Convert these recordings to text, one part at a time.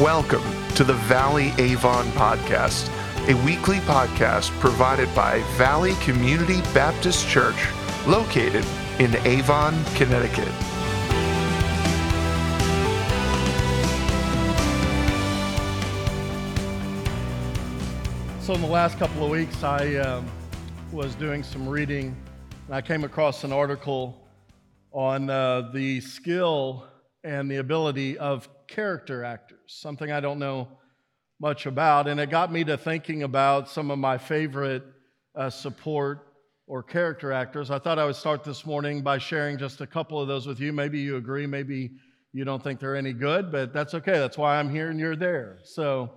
Welcome to the Valley Avon Podcast, a weekly podcast provided by Valley Community Baptist Church, located in Avon, Connecticut. So, in the last couple of weeks, I um, was doing some reading and I came across an article on uh, the skill and the ability of character actors, something I don't know much about. And it got me to thinking about some of my favorite uh, support or character actors. I thought I would start this morning by sharing just a couple of those with you. Maybe you agree, maybe you don't think they're any good, but that's okay. That's why I'm here and you're there. So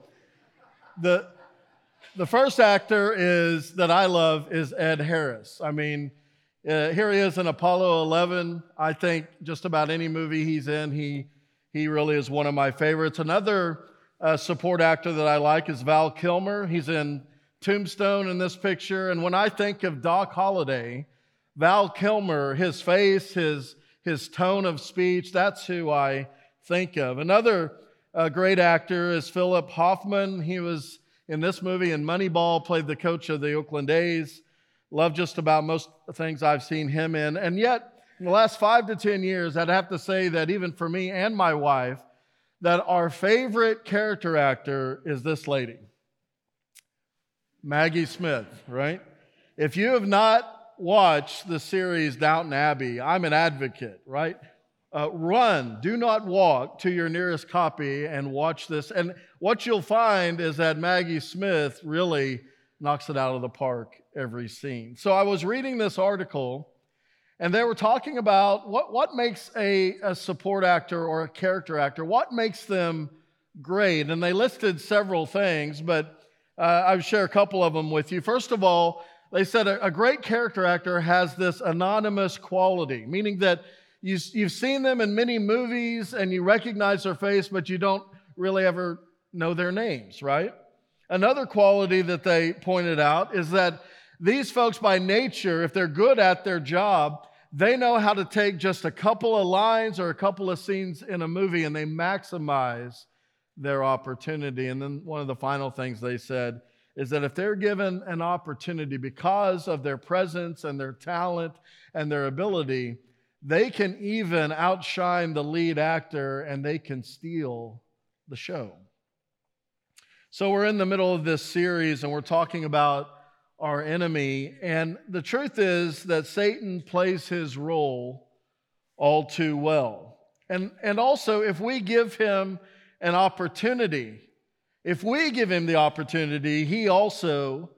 the the first actor is that I love is Ed Harris. I mean, uh, here he is in Apollo 11. I think just about any movie he's in, he he really is one of my favorites. Another uh, support actor that I like is Val Kilmer. He's in Tombstone in this picture. And when I think of Doc Holliday, Val Kilmer, his face, his, his tone of speech, that's who I think of. Another uh, great actor is Philip Hoffman. He was in this movie in Moneyball, played the coach of the Oakland A's. Love just about most things I've seen him in. And yet, in the last five to 10 years, I'd have to say that even for me and my wife, that our favorite character actor is this lady, Maggie Smith, right? If you have not watched the series Downton Abbey, I'm an advocate, right? Uh, run, do not walk to your nearest copy and watch this. And what you'll find is that Maggie Smith really knocks it out of the park every scene. So I was reading this article and they were talking about what, what makes a, a support actor or a character actor, what makes them great. And they listed several things, but uh, I'll share a couple of them with you. First of all, they said a, a great character actor has this anonymous quality, meaning that you, you've seen them in many movies and you recognize their face, but you don't really ever know their names, right? Another quality that they pointed out is that these folks, by nature, if they're good at their job, they know how to take just a couple of lines or a couple of scenes in a movie and they maximize their opportunity. And then one of the final things they said is that if they're given an opportunity because of their presence and their talent and their ability, they can even outshine the lead actor and they can steal the show. So, we're in the middle of this series and we're talking about our enemy. And the truth is that Satan plays his role all too well. And, and also, if we give him an opportunity, if we give him the opportunity, he also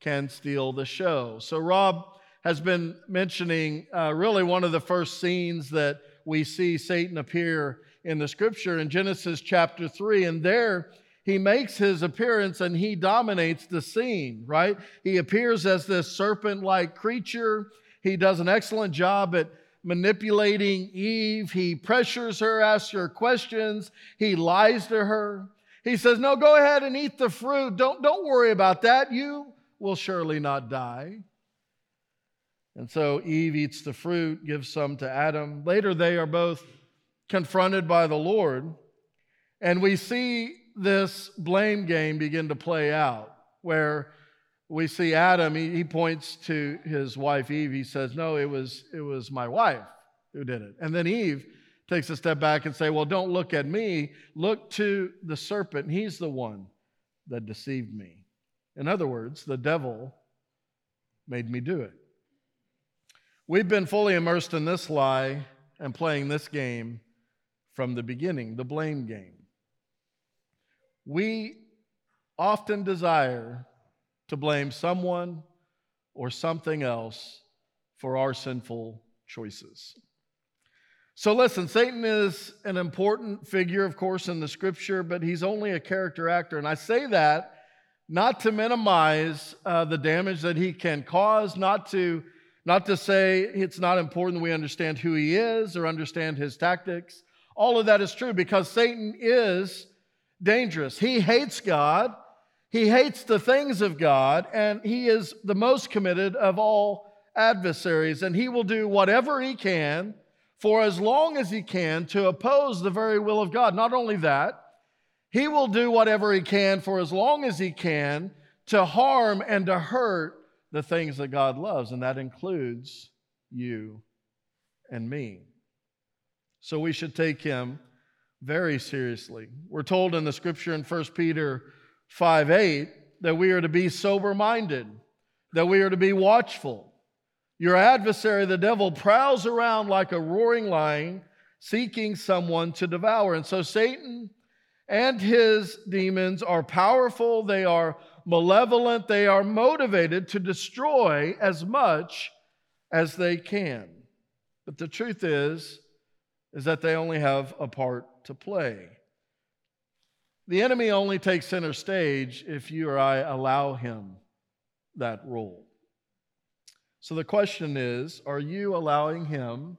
can steal the show. So, Rob has been mentioning uh, really one of the first scenes that we see Satan appear in the scripture in Genesis chapter 3. And there, he makes his appearance and he dominates the scene, right? He appears as this serpent like creature. He does an excellent job at manipulating Eve. He pressures her, asks her questions. He lies to her. He says, No, go ahead and eat the fruit. Don't, don't worry about that. You will surely not die. And so Eve eats the fruit, gives some to Adam. Later, they are both confronted by the Lord. And we see this blame game begin to play out where we see Adam, he, he, points to his wife Eve. He says, No, it was, it was my wife who did it. And then Eve takes a step back and say, Well, don't look at me. Look to the serpent. He's the one that deceived me. In other words, the devil made me do it. We've been fully immersed in this lie and playing this game from the beginning, the blame game. We often desire to blame someone or something else for our sinful choices. So, listen, Satan is an important figure, of course, in the scripture, but he's only a character actor. And I say that not to minimize uh, the damage that he can cause, not to, not to say it's not important we understand who he is or understand his tactics. All of that is true because Satan is dangerous. He hates God, he hates the things of God, and he is the most committed of all adversaries. And he will do whatever he can for as long as he can to oppose the very will of God. Not only that, He will do whatever he can for as long as he can to harm and to hurt the things that God loves, and that includes you and me. So we should take him very seriously. We're told in the scripture in 1 Peter 5 8 that we are to be sober minded, that we are to be watchful. Your adversary, the devil, prowls around like a roaring lion, seeking someone to devour. And so Satan and his demons are powerful, they are malevolent, they are motivated to destroy as much as they can. But the truth is, is that they only have a part to play. The enemy only takes center stage if you or I allow him that role. So the question is are you allowing him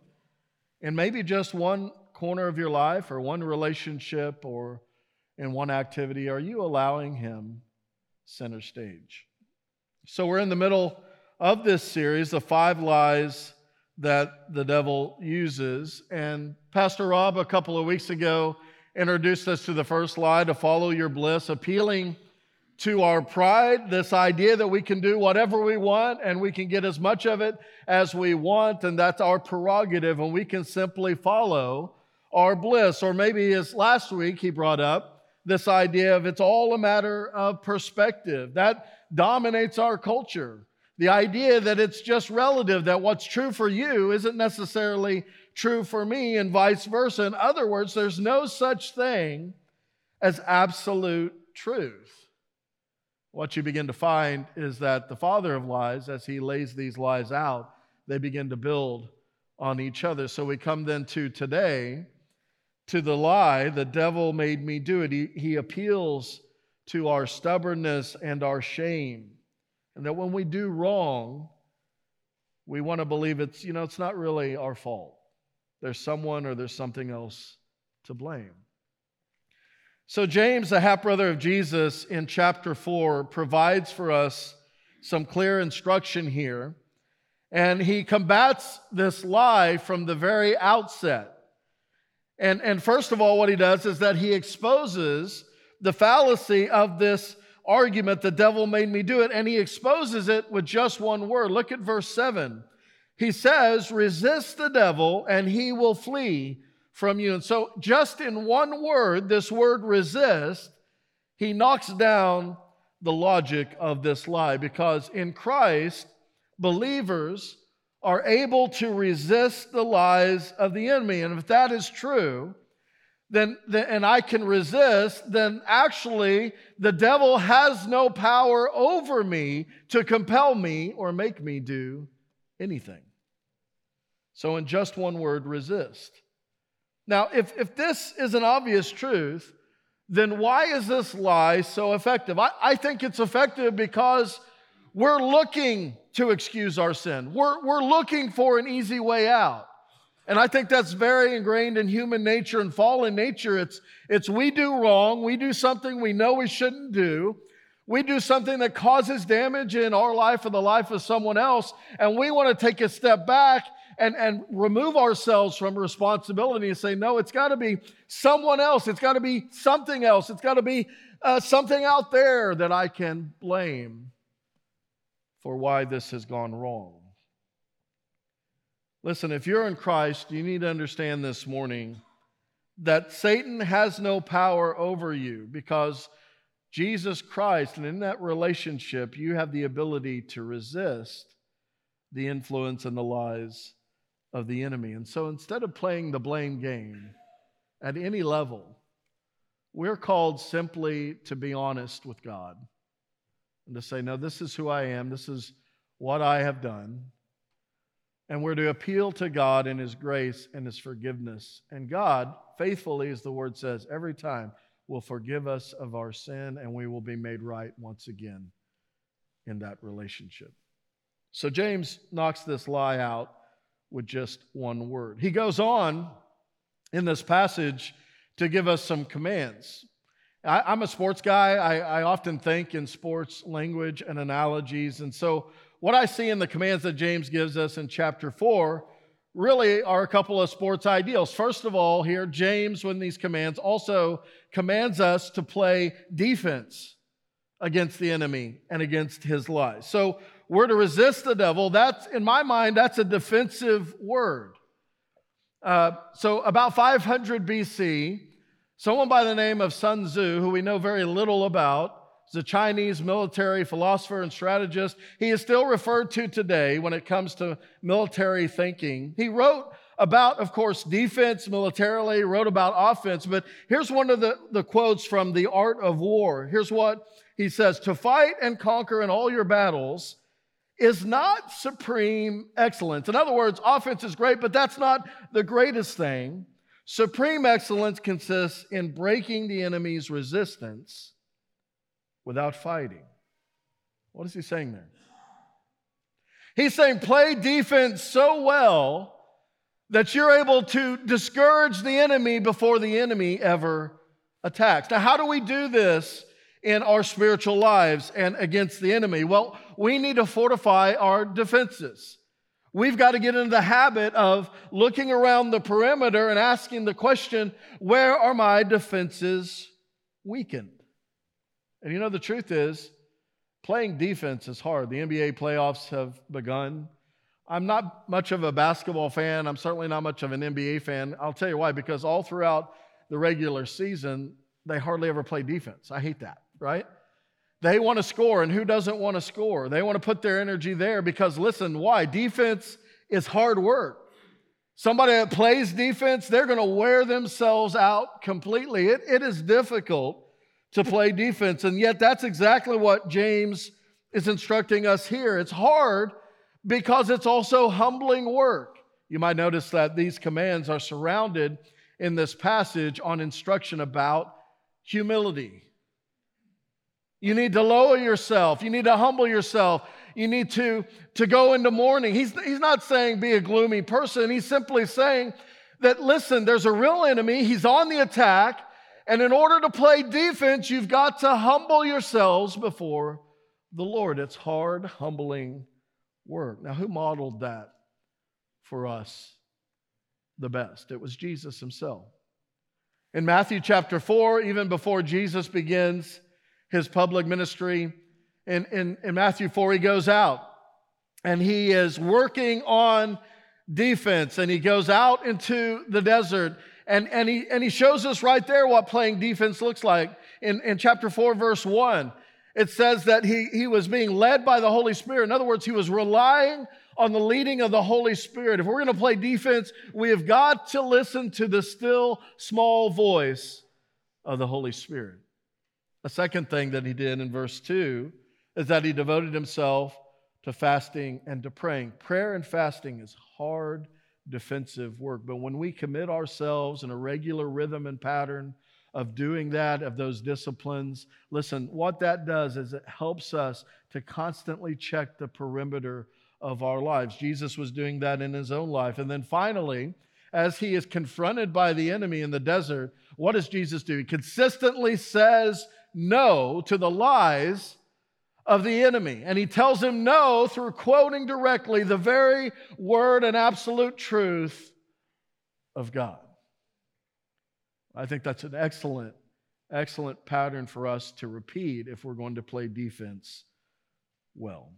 in maybe just one corner of your life or one relationship or in one activity? Are you allowing him center stage? So we're in the middle of this series, the five lies that the devil uses. And Pastor Rob, a couple of weeks ago, introduced us to the first lie to follow your bliss, appealing to our pride, this idea that we can do whatever we want and we can get as much of it as we want, and that's our prerogative, and we can simply follow our bliss. Or maybe as last week he brought up this idea of it's all a matter of perspective. That dominates our culture. The idea that it's just relative, that what's true for you isn't necessarily true for me, and vice versa. In other words, there's no such thing as absolute truth. What you begin to find is that the father of lies, as he lays these lies out, they begin to build on each other. So we come then to today, to the lie, the devil made me do it. He, he appeals to our stubbornness and our shame. And that when we do wrong, we want to believe it's, you know, it's not really our fault. There's someone or there's something else to blame. So, James, the half brother of Jesus, in chapter 4, provides for us some clear instruction here. And he combats this lie from the very outset. And, and first of all, what he does is that he exposes the fallacy of this argument, the devil made me do it, and he exposes it with just one word. Look at verse 7. He says, resist the devil and he will flee from you. And so, just in one word, this word resist, he knocks down the logic of this lie because in Christ, believers are able to resist the lies of the enemy. And if that is true, then, then, and I can resist, then actually the devil has no power over me to compel me or make me do anything. So, in just one word, resist. Now, if, if this is an obvious truth, then why is this lie so effective? I, I think it's effective because we're looking to excuse our sin, we're, we're looking for an easy way out. And I think that's very ingrained in human nature and fallen nature. It's, it's we do wrong, we do something we know we shouldn't do, we do something that causes damage in our life or the life of someone else, and we want to take a step back and, and remove ourselves from responsibility and say, no, it's got to be someone else, it's got to be something else, it's got to be uh, something out there that I can blame for why this has gone wrong. Listen, if you're in Christ, you need to understand this morning that Satan has no power over you because Jesus Christ, and in that relationship, you have the ability to resist the influence and the lies of the enemy. And so instead of playing the blame game at any level, we're called simply to be honest with God and to say, No, this is who I am, this is what I have done. And we're to appeal to God in His grace and His forgiveness. And God, faithfully, as the word says, every time will forgive us of our sin and we will be made right once again in that relationship. So James knocks this lie out with just one word. He goes on in this passage to give us some commands. I, am a sports guy. I, I often think in sports language and analogies. And so what I see in the commands that James gives us in chapter 4 really are a couple of sports ideals. First of all, here, James, when these commands, also commands us to play defense against the enemy and against his lies. So we're to resist the devil. That's, in my mind, that's a defensive word. Uh, so about 500 BC, someone by the name of Sun Tzu, who we know very little about, a Chinese military philosopher and strategist. He is still referred to today when it comes to military thinking. He wrote about, of course, defense militarily, wrote about offense, but here's one of the, the quotes from The Art of War. Here's what he says To fight and conquer in all your battles is not supreme excellence. In other words, offense is great, but that's not the greatest thing. Supreme excellence consists in breaking the enemy's resistance without fighting. What is he saying there? He's saying play defense so well that you're able to discourage the enemy before the enemy ever attacks. Now, how do we do this in our spiritual lives and against the enemy? Well, we need to fortify our defenses. We've got to get into the habit of looking around the perimeter and asking the question where are my defenses weakened? And you know, the truth is, playing defense is hard. The NBA playoffs have begun. I'm not much of a basketball fan. I'm certainly not much of an NBA fan. I'll tell you why, because all throughout the regular season, they hardly ever play defense. I hate that right? They want to score, and who doesn't want to score? They want to put their energy there because, listen, why? Defense is hard work. Somebody that plays defense, they're going to wear themselves out completely. It, it is difficult to play defense, and yet that's exactly what James is instructing us here. It's hard because it's also humbling work. You might notice that these commands are surrounded in this passage on instruction about humility. You need to lower yourself. You need to humble yourself. You need to, to go into mourning. He's, he's not saying be a gloomy person. He's simply saying that, listen, there's a real enemy. He's on the attack. And in order to play defense, you've got to humble yourselves before the Lord. It's hard, humbling work. Now, who modeled that for us the best? It was Jesus himself. In Matthew chapter 4, even before Jesus begins, his public ministry. In, in, in Matthew 4, he goes out and he is working on defense and he goes out into the desert and, and, he, and he shows us right there what playing defense looks like. In, in chapter 4, verse 1, it says that he, he was being led by the Holy Spirit. In other words, he was relying on the leading of the Holy Spirit. If we're going to play defense, we have got to listen to the still small voice of the Holy Spirit. A second thing that he did in verse 2 is that he devoted himself to fasting and to praying. Prayer and fasting is hard, defensive work, but when we commit ourselves in a regular rhythm and pattern of doing that, of those disciplines, listen, what that does is it helps us to constantly check the perimeter of our lives. Jesus was doing that in his own life. And then finally, as he is confronted by the enemy in the desert, what does Jesus do? He consistently says no to the lies of the enemy. And he tells him no through quoting directly the very word and absolute truth of God. I think that's an excellent, excellent pattern for us to repeat if we're going to play defense well.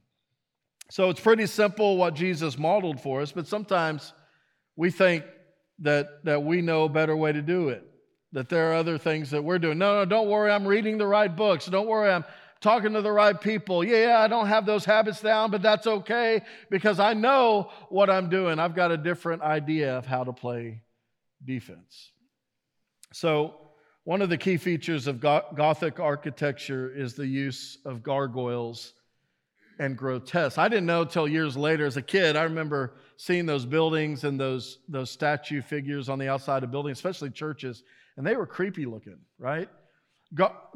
So it's pretty simple what Jesus modeled for us, but sometimes we think that, that we know a better way to do it that there are other things that we're doing. No, no, don't worry, I'm reading the right books. Don't worry, I'm talking to the right people. Yeah, I don't have those habits down, but that's okay because I know what I'm doing. I've got a different idea of how to play defense. So, one of the key features of Gothic architecture is the use of gargoyles and grotesque. I didn't know till years later as a kid. I remember seeing those buildings and those, those statue figures on the outside of buildings, especially churches and they were creepy looking, right?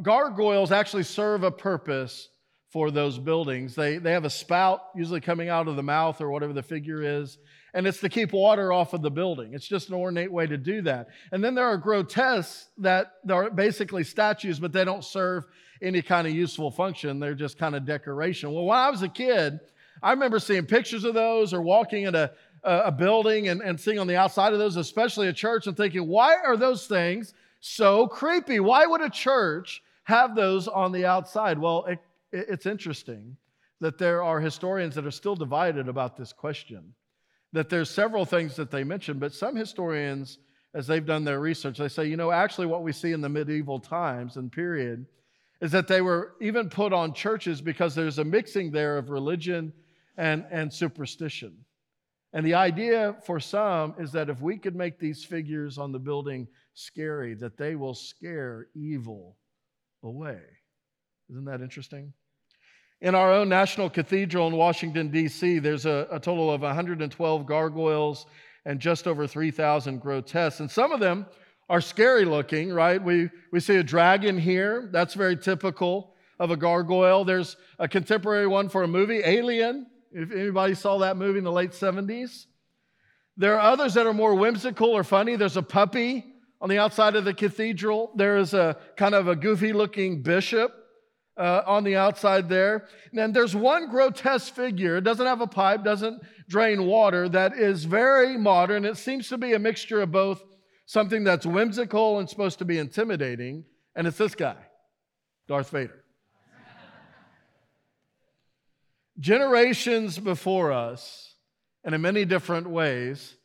Gargoyles actually serve a purpose for those buildings. They, they have a spout, usually coming out of the mouth or whatever the figure is, and it's to keep water off of the building. It's just an ornate way to do that. And then there are grotesques that are basically statues, but they don't serve any kind of useful function. They're just kind of decoration. Well, when I was a kid, I remember seeing pictures of those or walking in a, a building and, and seeing on the outside of those, especially a church, and thinking, why are those things so creepy? Why would a church have those on the outside? Well, it, it's interesting that there are historians that are still divided about this question. That there's several things that they mention, but some historians, as they've done their research, they say, you know, actually, what we see in the medieval times and period is that they were even put on churches because there's a mixing there of religion and, and superstition. And the idea for some is that if we could make these figures on the building scary, that they will scare evil away. Isn't that interesting? In our own National Cathedral in Washington, D.C., there's a, a total of 112 gargoyles and just over 3,000 grotesques. And some of them are scary looking, right? We, we see a dragon here. That's very typical of a gargoyle. There's a contemporary one for a movie, Alien. If anybody saw that movie in the late 70s. There are others that are more whimsical or funny. There's a puppy on the outside of the cathedral. There is a kind of a goofy looking bishop uh, on the outside there. And then there's one grotesque figure. It doesn't have a pipe, doesn't drain water, that is very modern. It seems to be a mixture of both something that's whimsical and supposed to be intimidating, and it's this guy, Darth Vader. Generations before us, and in many different ways,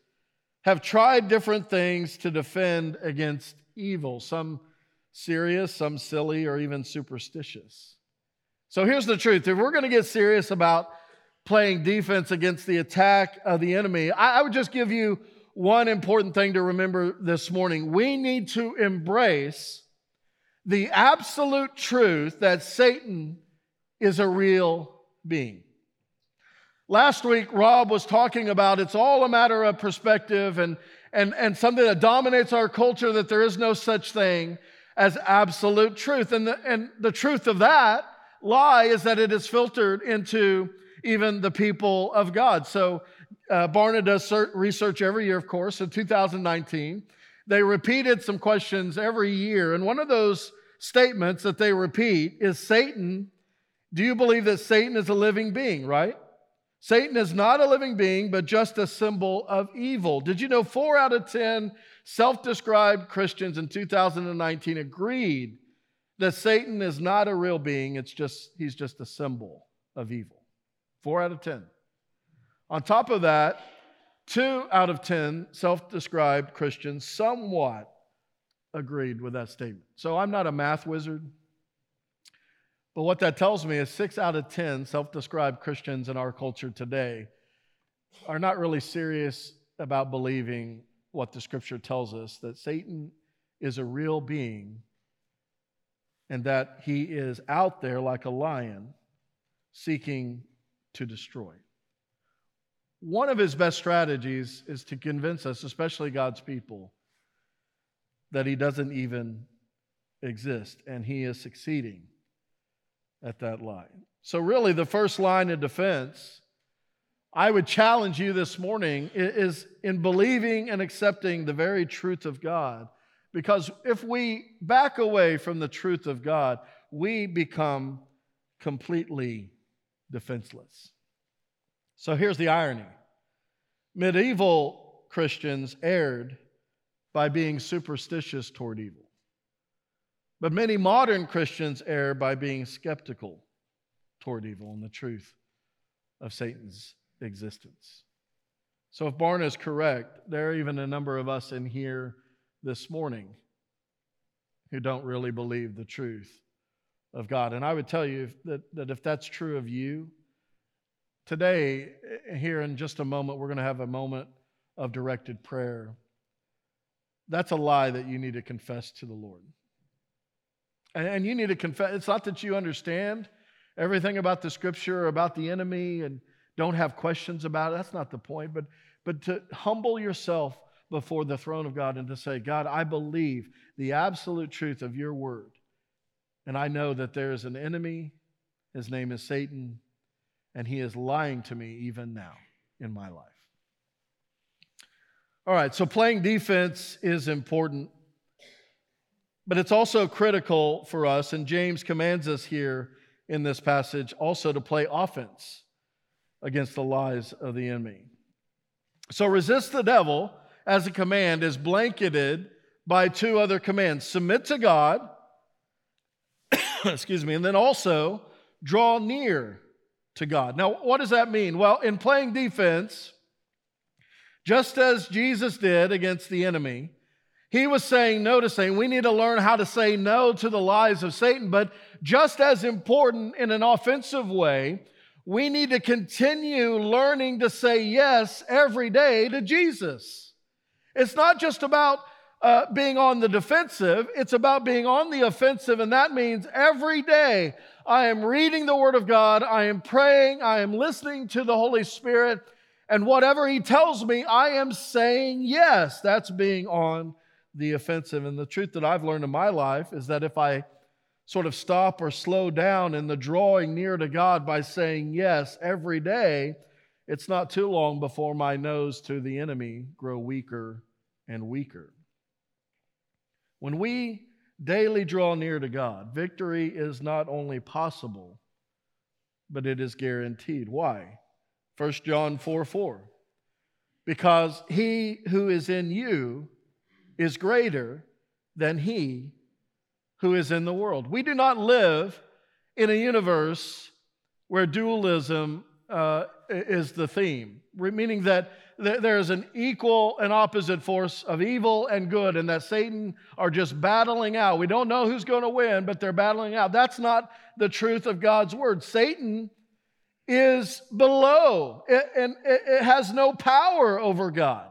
have tried different things to defend against evil, some serious, some silly, or even superstitious. So here's the truth if we're going to get serious about playing defense against the attack of the enemy, I, would just give you one important thing to remember this morning. We need to embrace the absolute truth that Satan is a real being. Last week, Rob was talking about it's all a matter of perspective and, and, and something that dominates our culture that there is no such thing as absolute truth. And the, and the truth of that lie is that it is filtered into even the people of God. So uh, Barna does research every year, of course. In 2019, they repeated some questions every year. And one of those statements that they repeat is Satan. Do you believe that Satan is a living being, right? Satan is not a living being, but just a symbol of evil. Did you know four out of 10 self described Christians in 2019 agreed that Satan is not a real being, it's just, he's just a symbol of evil? Four out of 10. On top of that, two out of 10 self described Christians somewhat agreed with that statement. So I'm not a math wizard, but what that tells me is six out of 10 self described Christians in our culture today are not really serious about believing what the scripture tells us that Satan is a real being and that he is out there like a lion seeking to destroy. One of his best strategies is to convince us, especially God's people, that he doesn't even exist, and he is succeeding at that line. So, really, the first line of defense I would challenge you this morning is in believing and accepting the very truth of God. Because if we back away from the truth of God, we become completely defenseless. So here's the irony medieval Christians erred by being superstitious toward evil, but many modern Christians err by being skeptical toward evil and the truth of Satan's existence. So if Barna is correct, there are even a number of us in here this morning who don't really believe the truth of God. And I would tell you that, that if that's true of you, today, here in just a moment, we're going to have a moment of directed prayer. That's a lie that you need to confess to the Lord. And, you need to confess. It's not that you understand everything about the scripture or about the enemy and don't have questions about it. That's not the point. But, but to humble yourself before the throne of God and to say, God, I believe the absolute truth of your word. And I know that there is an enemy. His name is Satan. And he is lying to me even now in my life. All right, so playing defense is important, but it's also critical for us. And James commands us here in this passage also to play offense against the lies of the enemy. So resist the devil as a command is blanketed by two other commands submit to God, excuse me, and then also draw near to God. Now, what does that mean? Well, in playing defense, just as Jesus did against the enemy, he was saying no to saying we need to learn how to say no to the lies of Satan. But just as important in an offensive way, we need to continue learning to say yes every day to Jesus. It's not just about uh, being on the defensive, it's about being on the offensive, and that means every day I am reading the Word of God, I am praying, I am listening to the Holy Spirit, and whatever He tells me, I am saying yes. That's being on the offensive. And the truth that I've learned in my life is that if I sort of stop or slow down in the drawing near to God by saying yes every day, it's not too long before my nose to the enemy grow weaker and weaker. When we daily draw near to God, victory is not only possible, but it is guaranteed. Why? 1 John 4 4. Because he who is in you is greater than he who is in the world. We do not live in a universe where dualism uh, is the theme, meaning that there is an equal and opposite force of evil and good, and that Satan are just battling out. We don't know who's going to win, but they're battling out. That's not the truth of God's word. Satan is below, and it has no power over God.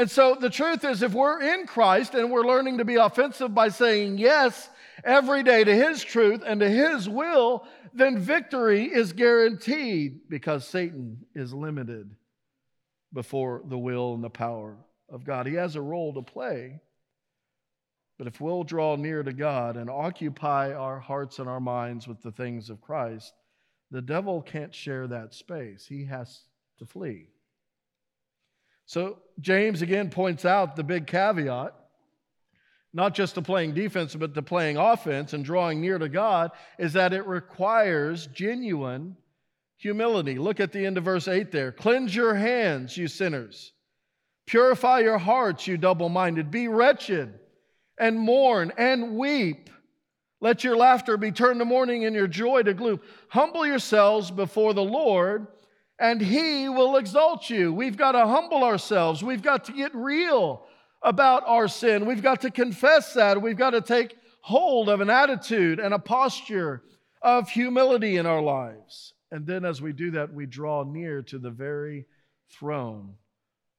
And so the truth is, if we're in Christ and we're learning to be offensive by saying yes every day to His truth and to His will, then victory is guaranteed because Satan is limited before the will and the power of God. He has a role to play. But if we'll draw near to God and occupy our hearts and our minds with the things of Christ, the devil can't share that space. He has to flee. So James again points out the big caveat not just to playing defense, but to playing offense and drawing near to God, is that it requires genuine humility. Look at the end of verse 8 there. Cleanse your hands, you sinners. Purify your hearts, you double minded. Be wretched and mourn and weep. Let your laughter be turned to mourning and your joy to gloom. Humble yourselves before the Lord and He will exalt you. We've got to humble ourselves. We've got to get real about our sin. We've got to confess that. We've got to take hold of an attitude and a posture of humility in our lives. And then as we do that, we draw near to the very throne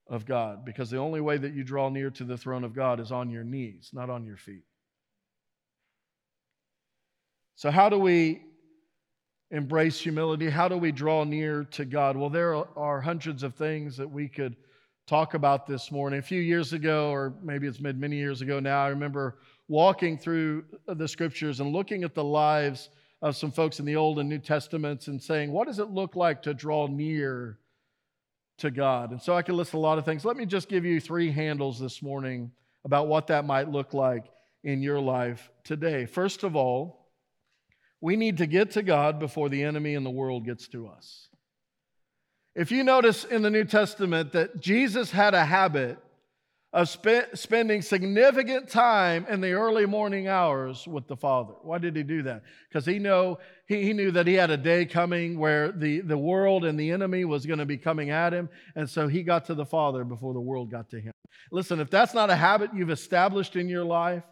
of God because the only way that you draw near to the throne of God is on your knees, not on your feet. So, how do we embrace humility? How do we draw near to God? Well, there are hundreds of things that we could talk about this morning. A few years ago, or maybe it's many, many years ago now, I remember walking through the scriptures and looking at the lives of some folks in the Old and New Testaments and saying, what does it look like to draw near to God? And so I could list a lot of things. Let me just give you three handles this morning about what that might look like in your life today. First of all, we need to get to God before the enemy and the world gets to us. If you notice in the New Testament that Jesus had a habit of spe- spending significant time in the early morning hours with the Father. Why did he do that? Because he, know, he, he knew that he had a day coming where the, the world and the enemy was going to be coming at him. And so he got to the Father before the world got to him. Listen, if that's not a habit you've established in your life,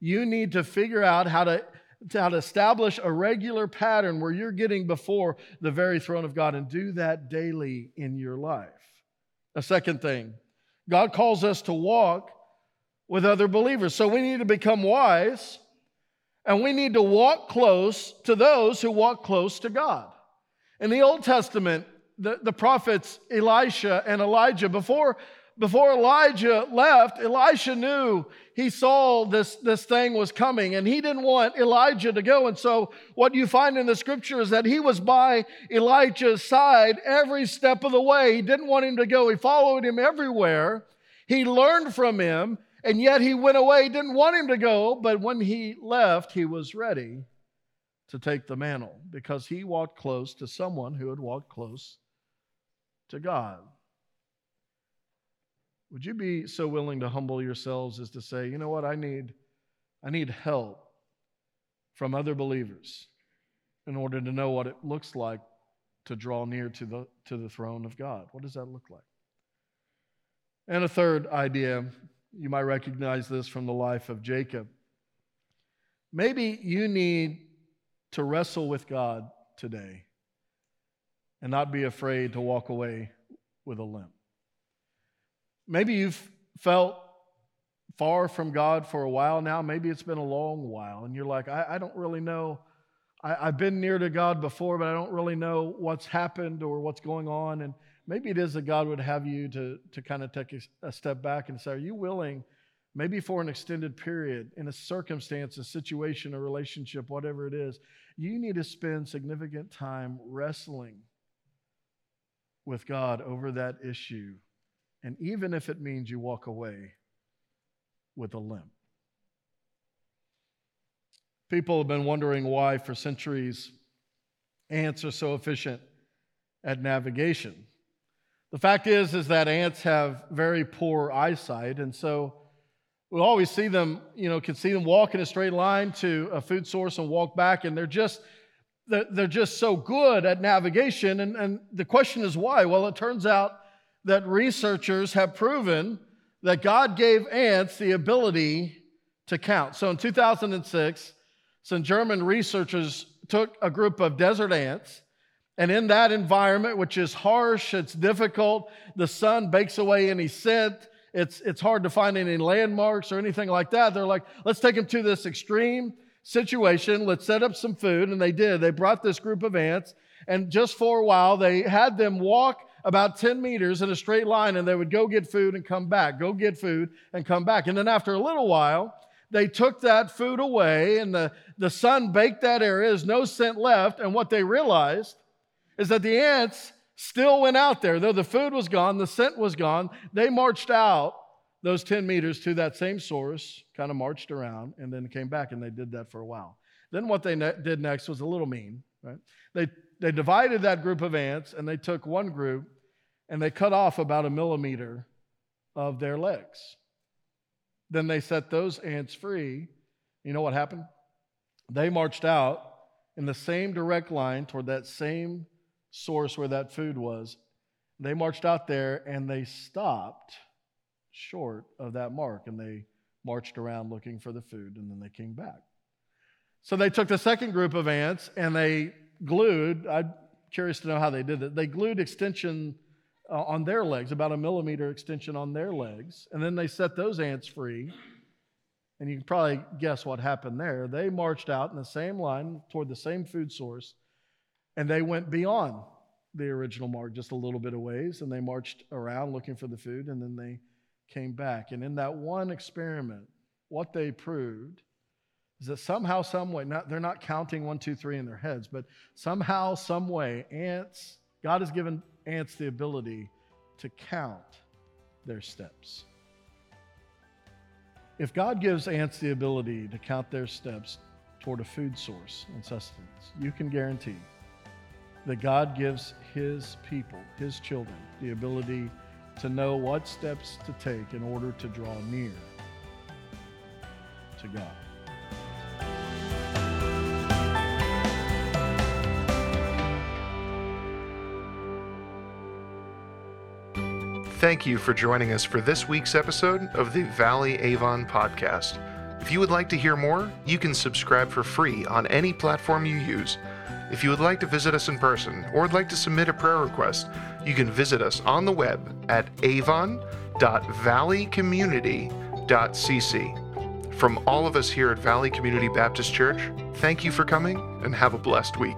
you need to figure out how to to establish a regular pattern where you're getting before the very throne of God and do that daily in your life. A second thing, God calls us to walk with other believers. So we need to become wise and we need to walk close to those who walk close to God. In the Old Testament, the, the prophets Elisha and Elijah, before before Elijah left, Elisha knew he saw this, this thing was coming and he didn't want Elijah to go. And so, what you find in the scripture is that he was by Elijah's side every step of the way. He didn't want him to go, he followed him everywhere. He learned from him, and yet he went away. He didn't want him to go, but when he left, he was ready to take the mantle because he walked close to someone who had walked close to God. Would you be so willing to humble yourselves as to say, you know what, I need, I need help from other believers in order to know what it looks like to draw near to the, to the throne of God? What does that look like? And a third idea, you might recognize this from the life of Jacob. Maybe you need to wrestle with God today and not be afraid to walk away with a limp. Maybe you've felt far from God for a while now. Maybe it's been a long while, and you're like, I, I don't really know. I, I've been near to God before, but I don't really know what's happened or what's going on. And maybe it is that God would have you to, to kind of take a, a step back and say, Are you willing, maybe for an extended period, in a circumstance, a situation, a relationship, whatever it is, you need to spend significant time wrestling with God over that issue. And even if it means you walk away with a limp. People have been wondering why, for centuries, ants are so efficient at navigation. The fact is, is that ants have very poor eyesight, and so we always see them, you know, can see them walk in a straight line to a food source and walk back, and they're just they're just so good at navigation. And, and the question is why? Well, it turns out that researchers have proven that God gave ants the ability to count. So in 2006, some German researchers took a group of desert ants, and in that environment, which is harsh, it's difficult, the sun bakes away any scent, it's, it's hard to find any landmarks or anything like that. They're like, let's take them to this extreme situation. Let's set up some food. And they did. They brought this group of ants, and just for a while, they had them walk about 10 meters in a straight line, and they would go get food and come back, go get food and come back. And then after a little while, they took that food away, and the, the sun baked that area. There's no scent left. And what they realized is that the ants still went out there. Though the food was gone, the scent was gone, they marched out those 10 meters to that same source, kind of marched around, and then came back, and they did that for a while. Then what they ne- did next was a little mean, right? They, they divided that group of ants, and they took one group and they cut off about a millimeter of their legs. Then they set those ants free. You know what happened? They marched out in the same direct line toward that same source where that food was. They marched out there and they stopped short of that mark and they marched around looking for the food and then they came back. So they took the second group of ants and they glued, I'm curious to know how they did it. They glued extension uh, on their legs, about a millimeter extension on their legs, and then they set those ants free. And you can probably guess what happened there. They marched out in the same line toward the same food source, and they went beyond the original mark just a little bit of ways, and they marched around looking for the food, and then they came back. And in that one experiment, what they proved is that somehow, some way, not, they're not counting one, two, three in their heads, but somehow, some way, ants, God has given ants the ability to count their steps. If God gives ants the ability to count their steps toward a food source and sustenance, you can guarantee that God gives His people, His children, the ability to know what steps to take in order to draw near to God. Thank you for joining us for this week's episode of the Valley Avon podcast. If you would like to hear more, you can subscribe for free on any platform you use. If you would like to visit us in person or would like to submit a prayer request, you can visit us on the web at avon.valleycommunity.cc. From all of us here at Valley Community Baptist Church, thank you for coming and have a blessed week.